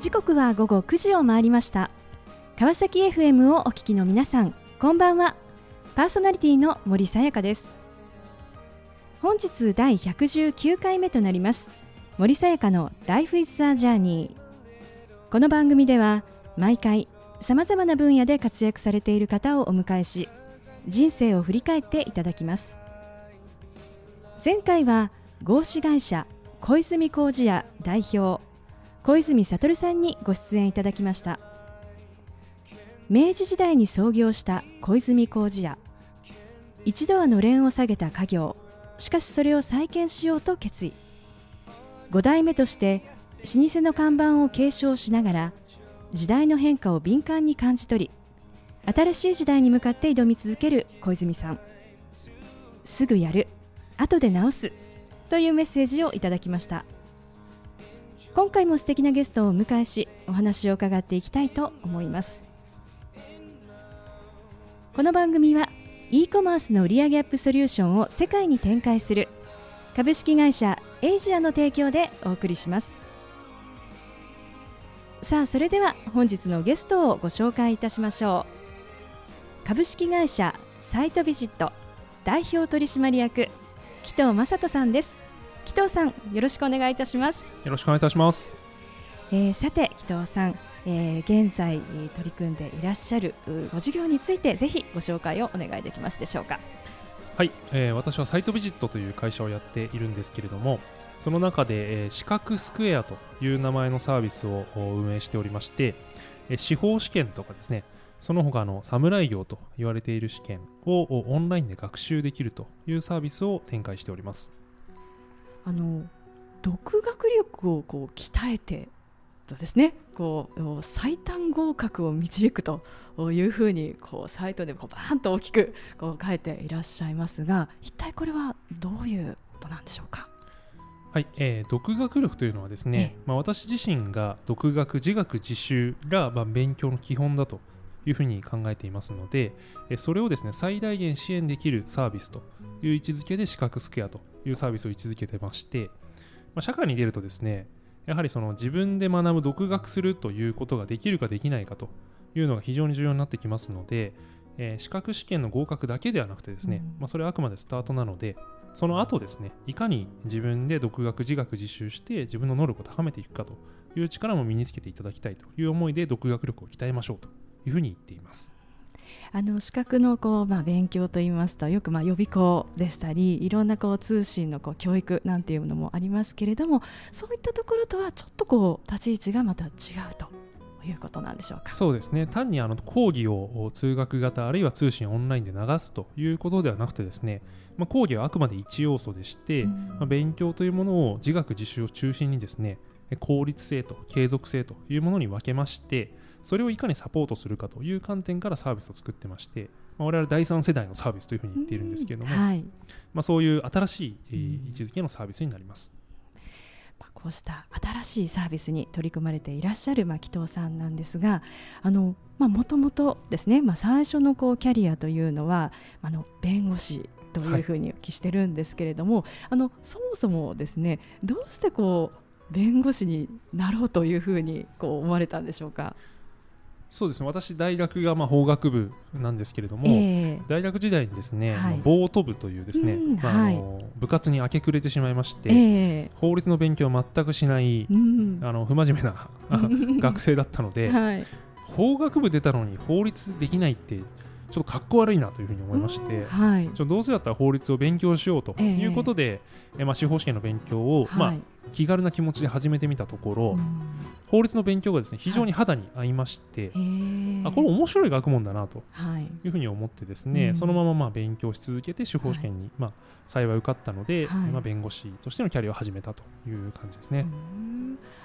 時刻は午後9時を回りました。川崎 FM をお聞きの皆さんこんばんは。パーソナリティの森さやかです。本日第119回目となります。森さやかの Life is a Journey この番組では毎回さまざまな分野で活躍されている方をお迎えし人生を振り返っていただきます。前回は合資会社小泉工事屋代表小泉悟さんにご出演いただきました。明治時代に創業した小泉工事屋。一度はのれんを下げた家業。しかしそれを再建しようと決意。5代目として老舗の看板を継承しながら時代の変化を敏感に感じ取り新しい時代に向かって挑み続ける小泉さん。すぐやる後で直すというメッセージをいただきました。今回も素敵なゲストをお迎えしお話を伺っていきたいと思います。この番組は e コマースの売上アップソリューションを世界に展開する株式会社エイジアの提供でお送りします。さあそれでは本日のゲストをご紹介いたしましょう。株式会社サイトビジット代表取締役紀藤正人さんです。紀藤さんよろしくお願いいたします。よろしくお願いいたします、えー、さて紀藤さん、えー、現在、えー、取り組んでいらっしゃるご事業についてぜひご紹介をお願いできますでしょうか。はい、えー、私はサイトビジットという会社をやっているんですけれどもその中で、えー、資格スクエアという名前のサービスを運営しておりまして、えー、司法試験とかですねその他の侍業と言われている試験をオンラインで学習できるというサービスを展開しておりますあの独学力をこう鍛えてとですねこう最短合格を導くというふうにこうサイトでこうバーンと大きくこう書いていらっしゃいますが一体これはどういうことなんでしょうか？はい、えー、独学力というのはですね、まあ、私自身が独学自学自習が、まあ、勉強の基本だというふうに考えていますので、それをですね最大限支援できるサービスという位置づけで資格スクエアというサービスを位置づけてまして、まあ、社会に出るとですねやはりその自分で学ぶ独学するということができるかできないかというのが非常に重要になってきますので、えー、資格試験の合格だけではなくてですね、うん、まあ、それはあくまでスタートなのでその後ですねいかに自分で独学自学自習して自分の能力を高めていくかという力も身につけていただきたいという思いで独学力を鍛えましょうというふうに言っています。あの資格のこう、まあ、勉強といいますとよくまあ予備校でしたりいろんなこう通信のこう教育なんていうのもありますけれどもそういったところとはちょっとこう立ち位置がまた違うということなんでしょうか？そうですね。単にあの講義を通学型あるいは通信オンラインで流すということではなくてですね、まあ、講義はあくまで一要素でして、うん、まあ、勉強というものを自学自習を中心にですね効率性と継続性というものに分けましてそれをいかにサポートするかという観点からサービスを作ってまして、まあ、我々第3世代のサービスというふうに言っているんですけれども、はい、まあ、そういう新しい、えー、位置づけのサービスになります。こうした新しいサービスに取り組まれていらっしゃる、まあ、紀藤さんなんですがもともとですね、まあ、最初のこうキャリアというのはあの弁護士というふうにお聞きしてるんですけれども、はい、あのそもそもですねどうしてこう弁護士になろうというふうにこう思われたんでしょうか？そうですね。私大学がまあ法学部なんですけれども、えー、大学時代にですね、はい、ボート部というですね、うん、まあ、あの、はい、部活に明け暮れてしまいまして、えー、法律の勉強を全くしない、うん、あの不真面目な 学生だったので、はい、法学部出たのに法律できないってちょっとかっこ悪いなというふうに思いまして、はい、ちょどうせだったら法律を勉強しようということで、えー、まあ、司法試験の勉強を、まあ、気軽な気持ちで始めてみたところ、法律の勉強がですね非常に肌に合いまして、はい、あこれ面白い学問だなとい。うふうに思ってですね、はい、そのまままあ勉強し続けて司法試験に、はい、まあ、幸い受かったので、まあ、弁護士としてのキャリアを始めたという感じですね。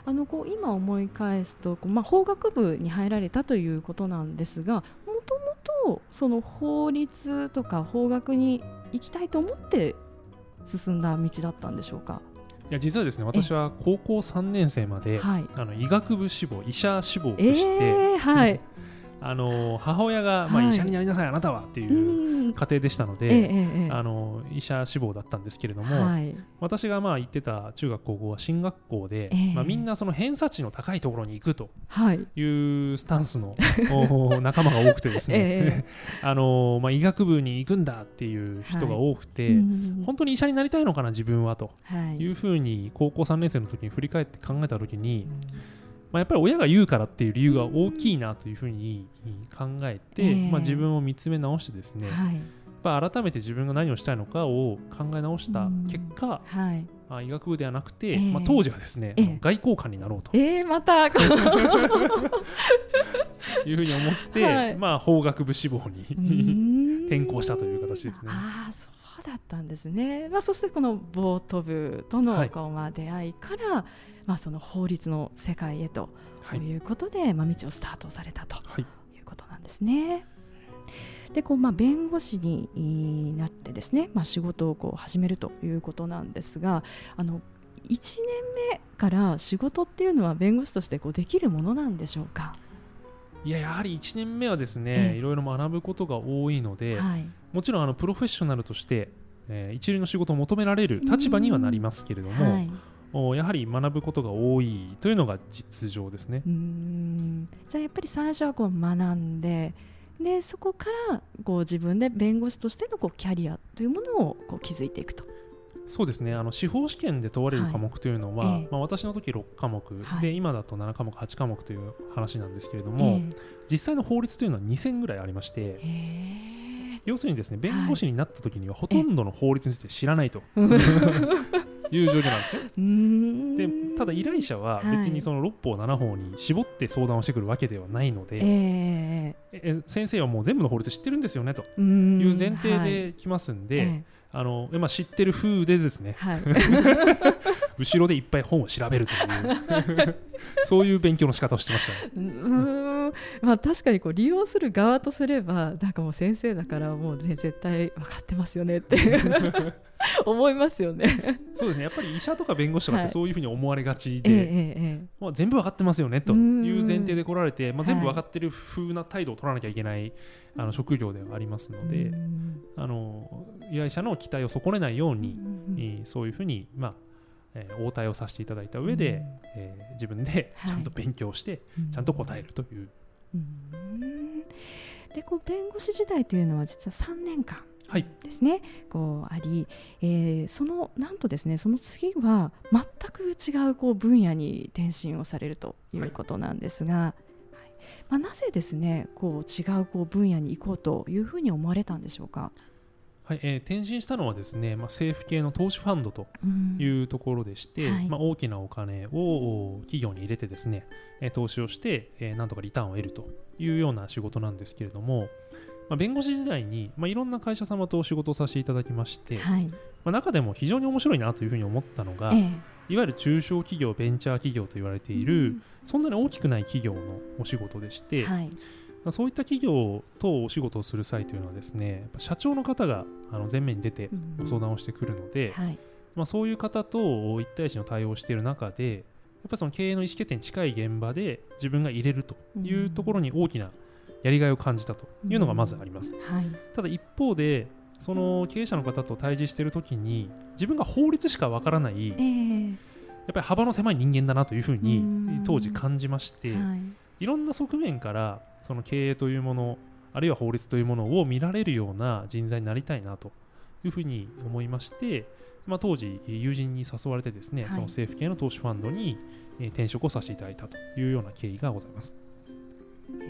あのこう今思い返すと、まあ、法学部に入られたということなんですがその法律とか法学に行きたいと思って進んだ道だったんでしょうか？いや実はですね私は高校3年生まで、はい、あの医学部志望医者志望でして、えー、はい、あの母親が、まあ、医者になりなさい、あなたはっていう家庭でしたので、あの医者志望だったんですけれども、私がまあ行ってた中学高校は進学校で、まあ、みんなその偏差値の高いところに行くとい。うスタンスの、仲間が多くてですね、あのまあ、医学部に行くんだっていう人が多くて、本当に医者になりたいのかな自分はとい。うふうに高校3年生の時に振り返って考えた時に、まあ、やっぱり親が言うからっていう理由が大きいなというふうに考えて、えー、まあ、自分を見つめ直してですね、はい、やっ改めて自分が何をしたいのかを考え直した結果、はい、あ医学部ではなくて、えー、まあ、当時はですね、えー、外交官になろうと。えー、また。いうふうに思って、はい、まあ、法学部志望に転校したという形ですね。あそうだったんですね、まあ、そしてこのボート部とのこう、まあ、出会いから、まあ、その法律の世界へとい。うことで、はい、まあ、道をスタートされたとい。うことなんですね。でこうまあ、弁護士になってですね、まあ、仕事をこう始めるということなんですがあの1年目から仕事っていうのは弁護士としてこうできるものなんでしょうか？いややはり1年目はですね、いろいろ学ぶことが多いので、はい、もちろんあのプロフェッショナルとして、えー、一流の仕事を求められる立場にはなりますけれども、はいやはり学ぶことが多いというのが実情ですね。じゃあやっぱり最初はこう学んででそこからこう自分で弁護士としてのこうキャリアというものをこう築いていくと。そうですね。あの司法試験で問われる科目というのは、はい、まあ、私の時6科目、はい、で今だと7科目8科目という話なんですけれども、えー、実際の法律というのは2000ぐらいありまして、え。ー、要するにですね弁護士になった時にはほとんどの法律について知らないと。いう状況なんですね。でただ依頼者は別にその6法7法に絞って相談をしてくるわけではないので、えー、先生はもう全部の法律知ってるんですよねと。いう前提で来ますんで、はい、あのまあ、知ってる風でですね、はい、後ろでいっぱい本を調べるというそういう勉強の仕方をしてました、ね、うん。まあ、確かにこう利用する側とすればなんかもう先生だからもう、ね、絶対分かってますよねって 思いますよね。そうですね。やっぱり医者とか弁護士とかってそういうふうに思われがちで、はいええまあ、全部分かってますよねという前提で来られて、まあ、全部分かってる風な態度を取らなきゃいけない、あの職業ではありますので、あの依頼者の期待を損ねないように、そういうふうに、まあえー、応対をさせていただいた上で、えー、自分でちゃんと勉強して、ちゃんと答えるという。でこう弁護士時代というのは実は3年間ですね、はい、こうあり、えー、そのなんとですねその次は全く違うこう分野に転身をされるということなんですが、はい、まあ、なぜですねこう違うこう分野に行こうというふうに思われたんでしょうか？はいえー、転身したのはですね、まあ、政府系の投資ファンドというところでして、はい、まあ、大きなお金を企業に入れてですね、えー、投資をして、えー、なんとかリターンを得るというような仕事なんですけれども、まあ、弁護士時代に、まあ、いろんな会社様とお仕事をさせていただきまして、はい、まあ、中でも非常に面白いなというふうに思ったのが、ええ、いわゆる中小企業ベンチャー企業と言われている、うん、そんなに大きくない企業のお仕事でして、はい、まあ、そういった企業とお仕事をする際というのはですね社長の方があの前面に出てご相談をしてくるので、うんはい、まあ、そういう方と1対1の対応をしている中でやっぱりその経営の意思決定に近い現場で自分が入れるというところに大きな、うんやりがいを感じたというのがまずあります、はい、ただ一方でその経営者の方と対峙している時に自分が法律しかわからない、えー、やっぱり幅の狭い人間だなというふうに当時感じまして、はい、いろんな側面からその経営というものあるいは法律というものを見られるような人材になりたいなというふうに思いまして、まあ、当時友人に誘われてですね、はい、その政府系の投資ファンドに転職をさせていただいたというような経緯がございます。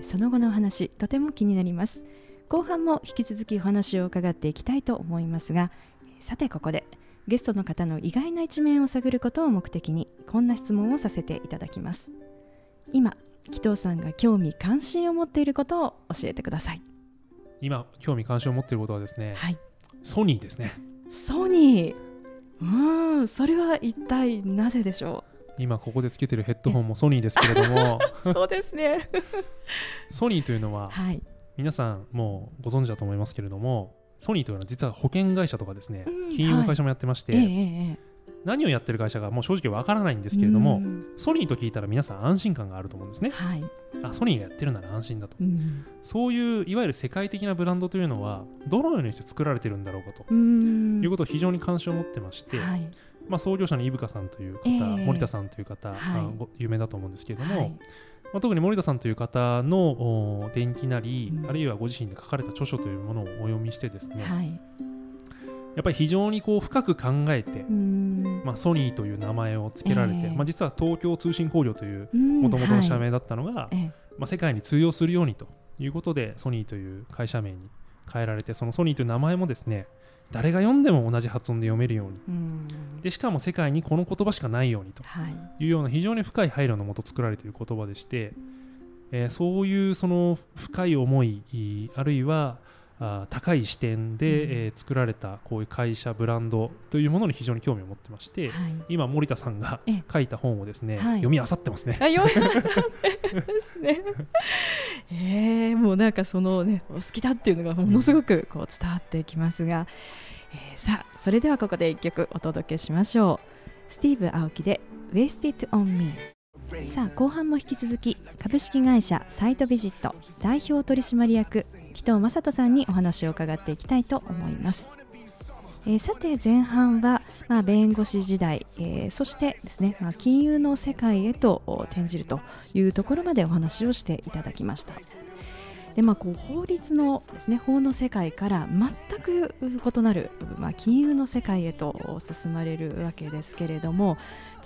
その後のお話とても気になります。後半も引き続きお話を伺っていきたいと思いますがさてここでゲストの方の意外な一面を探ることを目的にこんな質問をさせていただきます。今紀藤さんが興味関心を持っていることを教えてください。今興味関心を持っていることはですね、はい、ソニーですね。ソニー。うんそれは一体なぜでしょう？今ここでつけてるヘッドホンもソニーですけれども。そうですね。ソニーというのは、はい、皆さんもうご存知だと思いますけれどもソニーというのは実は保険会社とかですね、うん、金融の会社もやってまして、はい何をやってる会社がもう正直わからないんですけれども、ソニーと聞いたら皆さん安心感があると思うんですね、はい、あソニーがやってるなら安心だと、うん、そういういわゆる世界的なブランドというのはどのようにして作られてるんだろうかと。いうことを非常に関心を持ってまして、はい、まあ、創業者の伊深さんという方、えー、森田さんという方、はい、有名だと思うんですけれども、はい、まあ、特に森田さんという方の伝記なり、うん、あるいはご自身で書かれた著書というものをお読みしてですね、はい、やっぱり非常にこう深く考えて、まあ、ソニーという名前を付けられて、えー、まあ、実は東京通信工業というもともとの社名だったのが、まあ、世界に通用するようにということでソニーという会社名に変えられてそのソニーという名前もですね誰が読んでも同じ発音で読めるように、うでしかも世界にこの言葉しかないようにと。いうような非常に深い配慮のもと作られている言葉でして、えー、そういうその深い思いあるいはあ高い視点で、うん、えー、作られたこういう会社ブランドというものに非常に興味を持ってまして、はい、今森田さんが書いた本をですね、はい、読み漁ってますね。あ読み漁ってですね。えー、もうなんかそのねお好きだっていうのがものすごくこう伝わってきますが、えー、さあそれではここで一曲お届けしましょう。スティーブ・青木で Wasted on Me。さあ後半も引き続き株式会社サイトビジット代表取締役紀藤正人さんにお話を伺っていきたいと思います。えー、さて前半は、まあ、弁護士時代、えー、そしてですね、まあ、金融の世界へと転じるというところまでお話をしていただきました。でまあ、こう法律のですね法の世界から全く異なる、まあ、金融の世界へと進まれるわけですけれども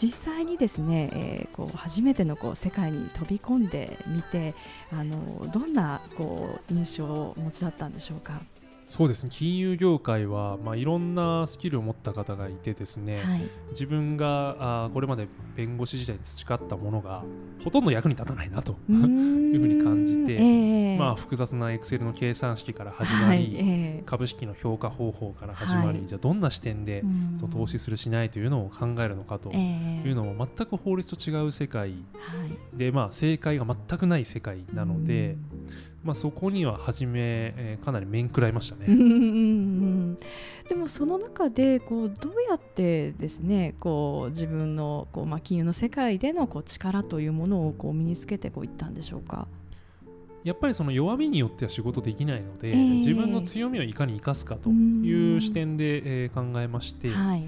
実際にですね、えー、こう初めてのこう世界に飛び込んでみてあのどんなこう印象をお持ちだったんでしょうか？そうですね。金融業界は、まあ、いろんなスキルを持った方がいてですね、はい、自分があこれまで弁護士時代に培ったものがほとんど役に立たないなと いうふうに感じて、えー、まあ、複雑なエクセルの計算式から始まり、はいえー、株式の評価方法から始まり、はい、じゃあどんな視点でその投資するしないというのを考えるのかというのも全く法律と違う世界で、まあ、正解が全くない世界なので。まあ、そこには初め、えー、かなり面食らいましたね。でもその中でこうどうやってですねこう自分のこう、まあ、金融の世界でのこう力というものをこう身につけてこういったんでしょうか？やっぱりその弱みによっては仕事できないので、えー、自分の強みをいかに生かすかという視点で、えー、考えまして、はい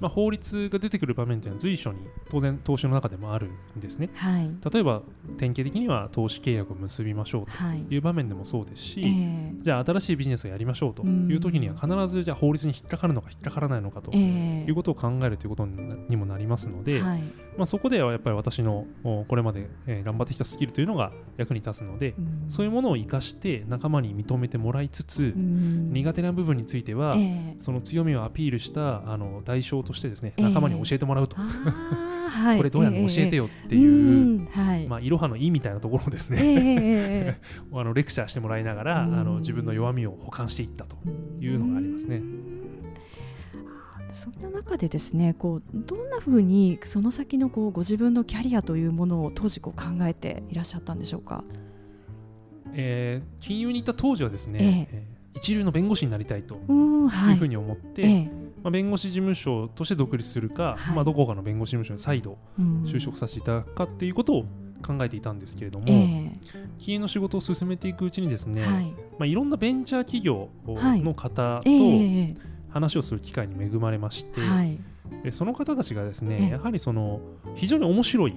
まあ、法律が出てくる場面というのは随所に当然投資の中でもあるんですね、はい、例えば典型的には投資契約を結びましょうとい。う場面でもそうですし、はいえ。ー、じゃあ新しいビジネスをやりましょうという時には必ずじゃあ法律に引っかかるのか引っかからないのかということを考えるということにもなりますので、はい、まあ、そこではやっぱり私のこれまで、え頑張ってきたスキルというのが役に立つので、そういうものを生かして仲間に認めてもらいつつ、苦手な部分については、えー、その強みをアピールしたあの代償としてですね、仲間に教えてもらうと、はい、これどうやって教えてよっていう、はい、まあ、いろはの意みたいなところをですね、あのレクチャーしてもらいながら、あの自分の弱みを補完していったというのがありますね。そんな中でですねこうどんなふうにその先のこうご自分のキャリアというものを当時こう考えていらっしゃったんでしょうか、えー、金融に行った当時はですね、えー、一流の弁護士になりたいとい。うふうに思って、はいえ。ー、まあ、弁護士事務所として独立するか、はい、まあ、どこかの弁護士事務所に再度就職させていただくかっていうことを考えていたんですけれども、えー、金融の仕事を進めていくうちにですね、はい。まあ、いろんなベンチャー企業の方と、はいえー話をする機会に恵まれまして、はい、でその方たちがですねやはりその非常に面白い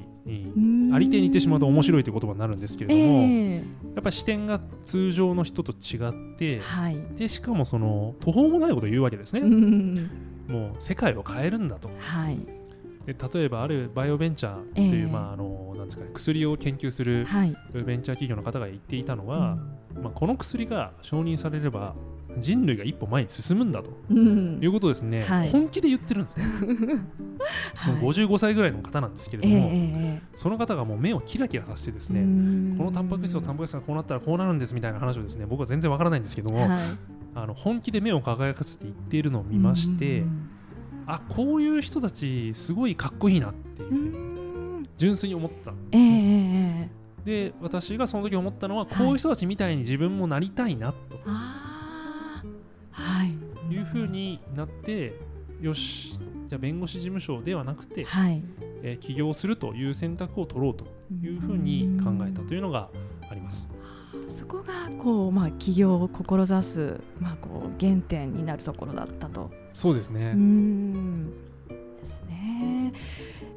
ありていに言ってしまうと面白いという言葉になるんですけれども、えー、やっぱり視点が通常の人と違って、はい、でしかもその途方もないことを言うわけですね。もう世界を変えるんだと。はい。で例えばあるバイオベンチャーという、えー、まああのなんですかね、薬を研究するベンチャー企業の方が言っていたのは、まあ、この薬が承認されれば人類が一歩前に進むんだと、うん、いうことですね、はい、本気で言ってるんですね。もう55歳ぐらいの方なんですけれども、えー、その方がもう目をキラキラさせてですね、このタンパク質とタンパク質がこうなったらこうなるんですみたいな話をですね僕は全然わからないんですけども、はい、あの本気で目を輝かせて言っているのを見まして、あこういう人たちすごいかっこいいなっていう純粋に思ったんですね。えー、で私がその時思ったのは、こういう人たちみたいに自分もなりたいなと。はい。いうふうになってよしじゃあ弁護士事務所ではなくて、はい、えー、起業するという選択を取ろうというふうに考えたというのがあります。そこがこう、まあ、起業を志す、まあ、こう原点になるところだったと。そうですね。うん。ですね。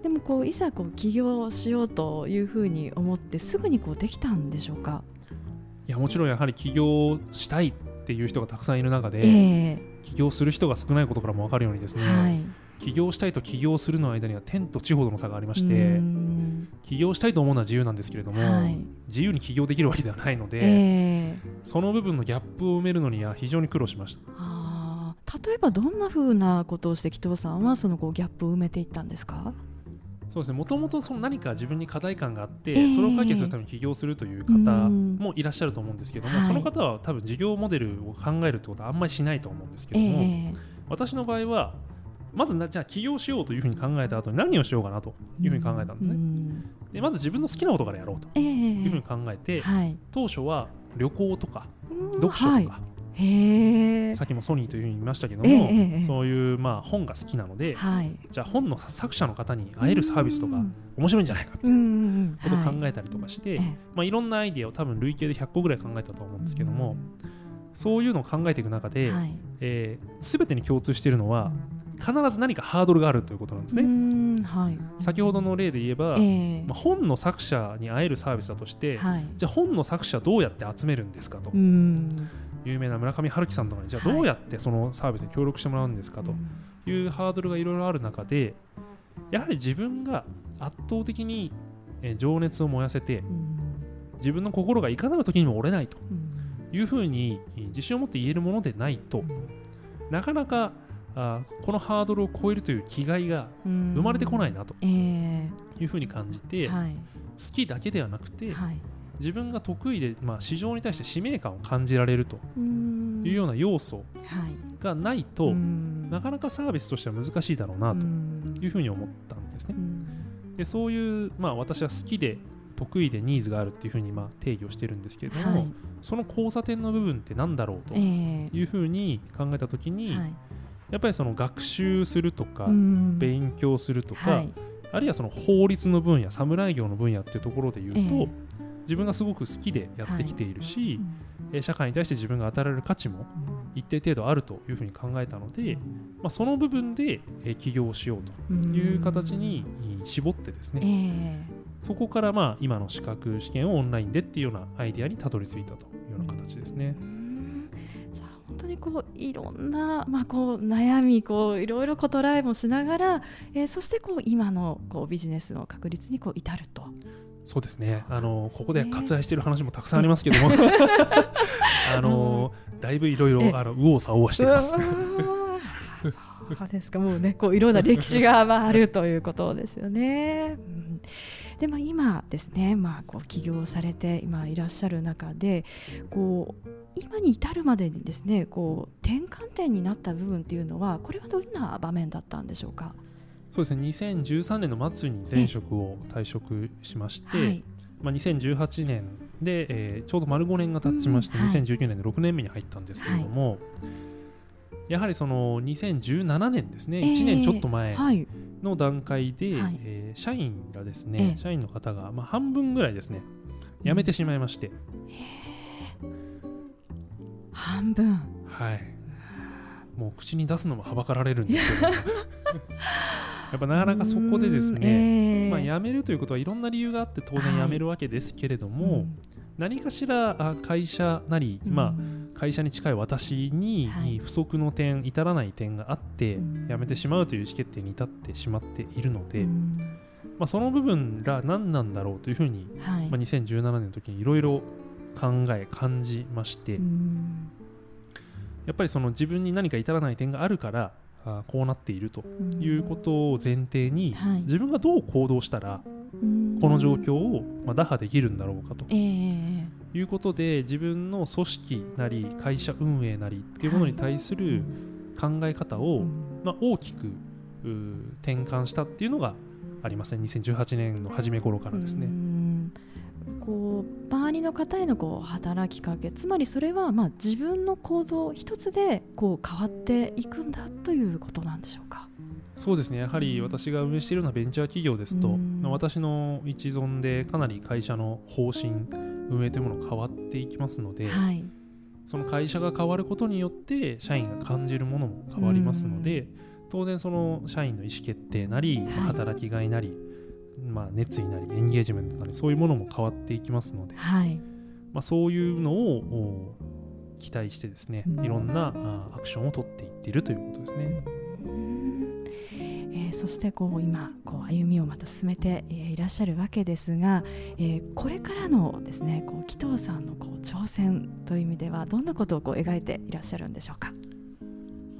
でもこういざこう起業しようというふうに思ってすぐにこうできたんでしょうか？いやもちろんやはり起業したいっていう人がたくさんいる中で、えー、起業する人が少ないことからも分かるようにですね、はい、起業したいと起業するの間には天と地ほどの差がありまして起業したいと思うのは自由なんですけれども、はい、自由に起業できるわけではないので、えー、その部分のギャップを埋めるのには非常に苦労しました。例えばどんなふうなことをして紀藤さんはそのこうギャップを埋めていったんですか？そうですね。もともとその何か自分に課題感があって、えー、それを解決するために起業するという方もいらっしゃると思うんですけども、その方は多分事業モデルを考えるってことはあんまりしないと思うんですけども、えー、私の場合はまずじゃあ起業しようというふうに考えた後に何をしようかなというふうに考えたんですね。でまず自分の好きなことからやろうというふうに考えて、えーはい、当初は旅行とか読書とか、はいさっきもソニーというふうに言いましたけども、えそういうまあ本が好きなので、はい、じゃあ本の作者の方に会えるサービスとか面白いんじゃないかみたいなことを考えたりとかして、はい。まあ、いろんなアイデアを多分累計で100個ぐらい考えたと思うんですけども、そういうのを考えていく中で、はい、えー、全てに共通しているのは必ず何かハードルがあるということなんですね。はい、先ほどの例で言えば、えー、まあ、本の作者に会えるサービスだとして、はい、じゃあ本の作者どうやって集めるんですかと。有名な村上春樹さんとかにじゃあどうやってそのサービスに協力してもらうんですかというハードルがいろいろある中でやはり自分が圧倒的に情熱を燃やせて自分の心がいかなる時にも折れないというふうに自信を持って言えるものでないとなかなかあこのハードルを超えるという気概が生まれてこないなというふうに感じて、好きだけではなくて、自分が得意で、まあ、市場に対して使命感を感じられるというような要素がないと、なかなかサービスとしては難しいだろうなというふうに思ったんですね。でそういう、まあ、私は好きで得意でニーズがあるっていうふうにまあ定義をしてるんですけれども、はい、その交差点の部分って何だろうというふうに考えた時に、えーはい、やっぱりその学習するとか勉強するとか、はい、あるいはその法律の分野侍業の分野っていうところで言うと、えー自分がすごく好きでやってきているし、はい、社会に対して自分が与えられる価値も一定程度あるというふうに考えたので、まあ、その部分で起業しようという形に絞ってですね、えー、そこからまあ今の資格試験をオンラインでっていうようなアイデアにたどり着いたというような形ですね。本当にこういろんな、まあ、こう悩みこういろいろこうトライもしながら、えー、そしてこう今のこうビジネスの確立にこう至るとそうですね。あのここで割愛している話もたくさんありますけども。あのだいぶいろいろあの右往左往しています。そうですか。もうねこういろんな歴史があるということですよね。うん。でまあ、今ですね、まあ、こう起業されて今いらっしゃる中でこう今に至るまでにですねこう転換点になった部分っていうのはこれはどんな場面だったんでしょうか？そうですね。2013年の末に前職を退職しまして、はい、まあ、2018年で、えー、ちょうど丸5年が経ちまして、うんはい、2019年で6年目に入ったんですけれども、はい、やはりその2017年ですね、えー、1年ちょっと前の段階で、はい、えー、社員がですね、えー、社員の方が、まあ、半分ぐらいですね辞めてしまいまして、半分。はい。もう口に出すのもはばかられるんですけど やっぱなかなかそこでですね、えー、まあ、辞めるということはいろんな理由があって当然辞めるわけですけれども、はい、何かしら会社なり、まあ、会社に近い私に不足の点、至らない点があって辞めてしまうという意思決定に至ってしまっているので、まあ、その部分が何なんだろうというふうに、はい、まあ、2017年の時にいろいろ考え感じまして、やっぱりその自分に何か至らない点があるからあこうなっているということを前提に、はい、自分がどう行動したらこの状況を、まあ、打破できるんだろうかと、えー、いうことで自分の組織なり会社運営なりっていうものに対する考え方を、はい、まあ、大きく転換したっていうのがありますね2018年の初め頃からですね。こう周りの方へのこう働きかけつまりそれはまあ自分の行動一つでこう変わっていくんだということなんでしょうか？そうですね。やはり私が運営しているようなベンチャー企業ですと、私の一存でかなり会社の方針運営というものが変わっていきますので、はい、その会社が変わることによって社員が感じるものも変わりますので、当然その社員の意思決定なり、まあ、働きがいなり、まあ、熱意なりエンゲージメントなりそういうものも変わっていきますので、はい、まあ、そういうのを期待してですね、いろんなアクションを取っていっているということですね。えー、そしてこう今こう歩みをまた進めて、えー、いらっしゃるわけですが、えー、これからのですねこう紀藤さんのこう挑戦という意味ではどんなことをこう描いていらっしゃるんでしょうか？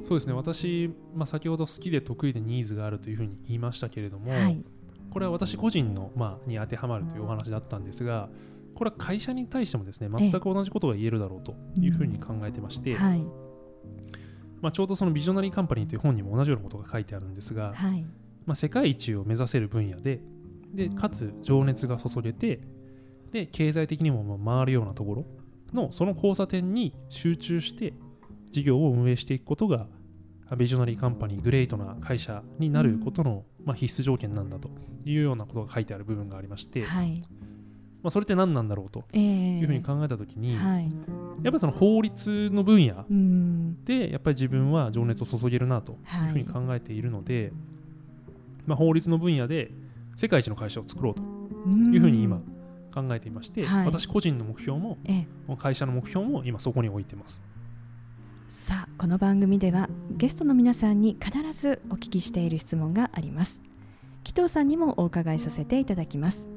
そうですね。私、まあ、先ほど好きで得意でニーズがあるというふうに言いましたけれども、はい、これは私個人の、まあ、に当てはまるというお話だったんですがこれは会社に対してもですね全く同じことが言えるだろうというふうに考えてまして、うんはい、まあ、ちょうどそのビジョナリーカンパニーという本にも同じようなことが書いてあるんですが、はい、まあ、世界一を目指せる分野ででかつ情熱が注げてで経済的にも回るようなところのその交差点に集中して事業を運営していくことがビジョナリーカンパニーグレートな会社になることの、まあ、必須条件なんだというようなことが書いてある部分がありまして、はい、まあ、それって何なんだろうというふうに考えた時に、えーはい、やっぱりその法律の分野でやっぱり自分は情熱を注げるなというふうに考えているので、はい、まあ、法律の分野で世界一の会社を作ろうというふうに今考えていまして、私個人の目標も、会社の目標も今そこに置いてます。さあこの番組ではゲストの皆さんに必ずお聞きしている質問があります。紀藤さんにもお伺いさせていただきます。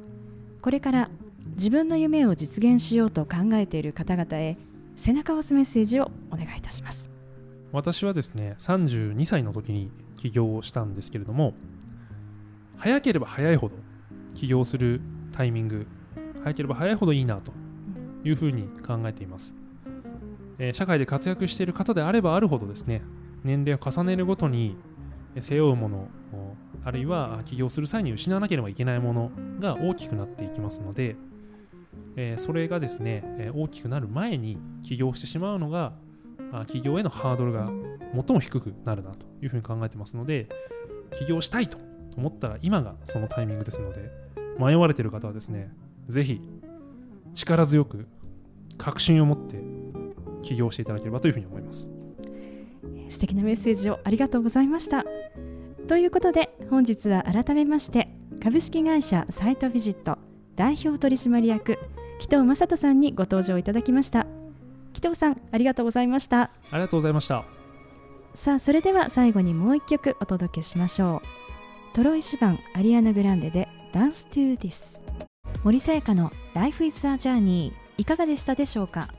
これから自分の夢を実現しようと考えている方々へ背中を押すメッセージをお願いいたします。私はですね32歳の時に起業をしたんですけれども早ければ早いほど起業するタイミング早ければ早いほどいいなというふうに考えています。え社会で活躍している方であればあるほどですね年齢を重ねるごとに背負うものあるいは起業する際に失わなければいけないものが大きくなっていきますので、えそれがですね、え大きくなる前に起業してしまうのが起業へのハードルが最も低くなるなというふうに考えてますので起業したいと思ったら今がそのタイミングですので迷われている方はですねぜひ力強く確信を持って起業していただければというふうに思います。素敵なメッセージをありがとうございました。ということで本日は改めまして株式会社サイトビジット代表取締役紀藤正人さんにご登場いただきました。紀藤さんありがとうございました。ありがとうございました。さあそれでは最後にもう一曲お届けしましょう。トロイシバンアリアナ・グランデでダンス・トゥ・ディス森さやかの Life is a Journey いかがでしたでしょうか？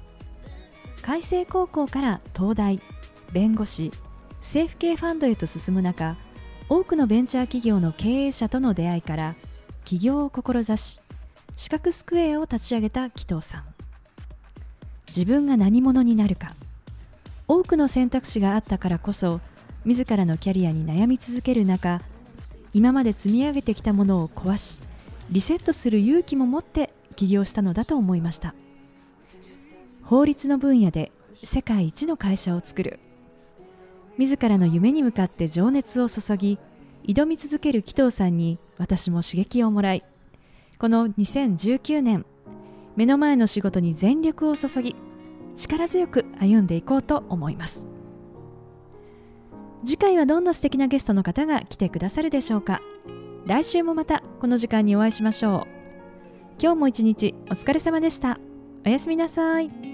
開成高校から東大弁護士政府系ファンドへと進む中多くのベンチャー企業の経営者との出会いから起業を志し資格スクエアを立ち上げた紀藤さん。自分が何者になるか多くの選択肢があったからこそ自らのキャリアに悩み続ける中今まで積み上げてきたものを壊しリセットする勇気も持って起業したのだと思いました。法律の分野で世界一の会社を作る。自らの夢に向かって情熱を注ぎ挑み続ける紀藤さんに私も刺激をもらいこの2019年目の前の仕事に全力を注ぎ力強く歩んでいこうと思います。次回はどんな素敵なゲストの方が来てくださるでしょうか。来週もまたこの時間にお会いしましょう。今日も一日お疲れ様でした。おやすみなさい。